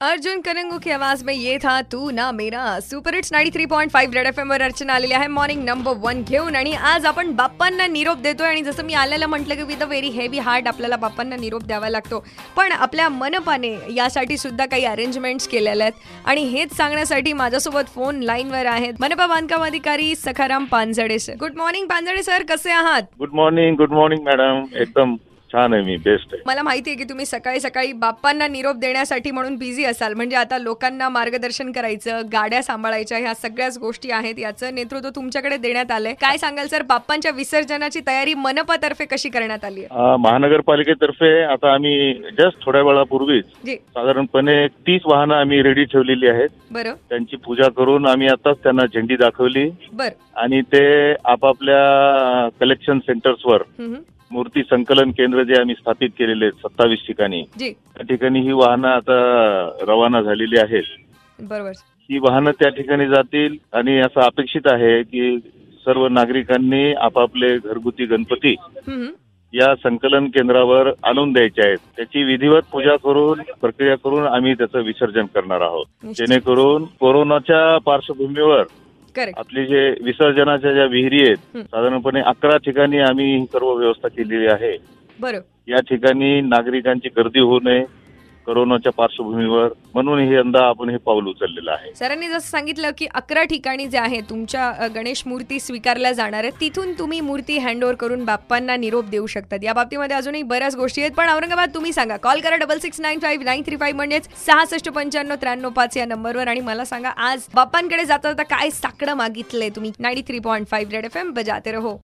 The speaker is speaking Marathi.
अर्जुन करंगू की आवाज में ये था तू ना मेरा। Super hits 93.5 red F M वर अर्चना आलेली आहे. मॉर्निंग नंबर वन घेऊन आणि आज आपण बाप्पांना निरोप देतोय आणि जसं मी आलेलं म्हटलं की with a very heavy heart आपल्याला बाप्पांना निरोप द्यावा लागतो. पण आपल्या मनपाने यासाठी सुद्धा काही अरेंजमेंट्स केलेल्या आहेत. आणि हेच सांगण्यासाठी माझ्यासोबत फोन लाईनवर आहेत मनपा बांधकाम अधिकारी Sakharam Panjhade sir good morning Panjhade sir कसे आहात? Good morning good morning madam एकदम छान आहे मी बेस्ट आहे. मला माहिती आहे की तुम्ही सकाळी सकाळी बाप्पांना निरोप देण्यासाठी म्हणून बिझी असाल. म्हणजे आता लोकांना मार्गदर्शन करायचं गाड्या सांभाळायच्या ह्या सगळ्याच गोष्टी आहेत. याचं नेतृत्व तुमच्याकडे देण्यात आलंय. काय सांगाल सर? बाप्पांच्या विसर्जनाची तयारी मनपातर्फे कशी करण्यात आली आहे? अं, महानगरपालिकेतर्फे आता आम्ही जस्ट थोड्या वेळापूर्वीच जी. साधारणपणे तीस वाहनं आम्ही रेडी ठेवलेली आहेत. बरं. त्यांची पूजा करून आम्ही आताच त्यांना झेंडी दाखवली. बर. आणि ते आपापल्या कलेक्शन सेंटर्सवर हम्म. मूर्ती संकलन केंद्र जे आम्ही स्थापित केलेले आहेत सत्तावीस ठिकाणी जी. त्या ठिकाणी ही वाहनं आता रवाना झालेली आहेत. बरोबर. ही वाहनं त्या ठिकाणी जातील आणि असं अपेक्षित आहे की सर्व नागरिकांनी आपापले घरगुती गणपती. या संकलन केंद्रावर आणून द्यायचे आहेत. त्याची विधिवत पूजा करून प्रक्रिया करून आम्ही त्याचं विसर्जन करणार आहोत. जेणेकरून कोरोनाच्या पार्श्वभूमीवर आपली जे विसर्जनाच्या ज्या विहिरी आहेत. साधारणपणे अकरा ठिकाणी आम्ही ही सर्व व्यवस्था केलेली आहे. या ठिकाणी नागरिकांची गर्दी होऊ नये कोरोनाच्या पार्श्वभूमीवर म्हणून हे यंदा आपण हे पाऊल उचललेलं आहे. सरांनी जसं सांगितलं की अकरा ठिकाणी जे आहे तुमच्या गणेश मूर्ती स्वीकारल्या जाणार आहेत. तिथून तुम्ही मूर्ती हँडओव्हर करून बाप्पांना निरोप देऊ शकतात. या बाबतीमध्ये अजूनही बऱ्याच गोष्टी आहेत. पण औरंगाबाद तुम्ही सांगा. कॉल करा double six nine five nine three five म्हणजेच सहासष्ट पंच्याण्णव त्र्याण्णव पाच या नंबरवर आणि मला सांगा आज बाप्पांकडे जाता जाता काय साकडं मागितलंय तुम्ही? Ninety three point five red F M बजाते रहो.